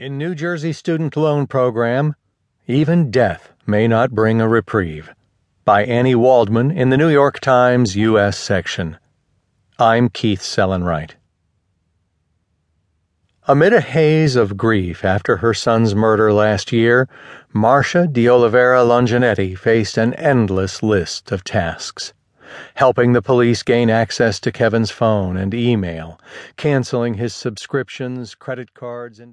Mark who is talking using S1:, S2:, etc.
S1: In New Jersey Student Loan Program, even death may not bring a reprieve. By Annie Waldman in the New York Times U.S. section. I'm Keith Sellon-Wright. Amid a haze of grief after her son's murder last year, Marcia de Oliveira Longinetti faced an endless list of tasks helping the police gain access to Kevin's phone and email, canceling his subscriptions, credit cards, and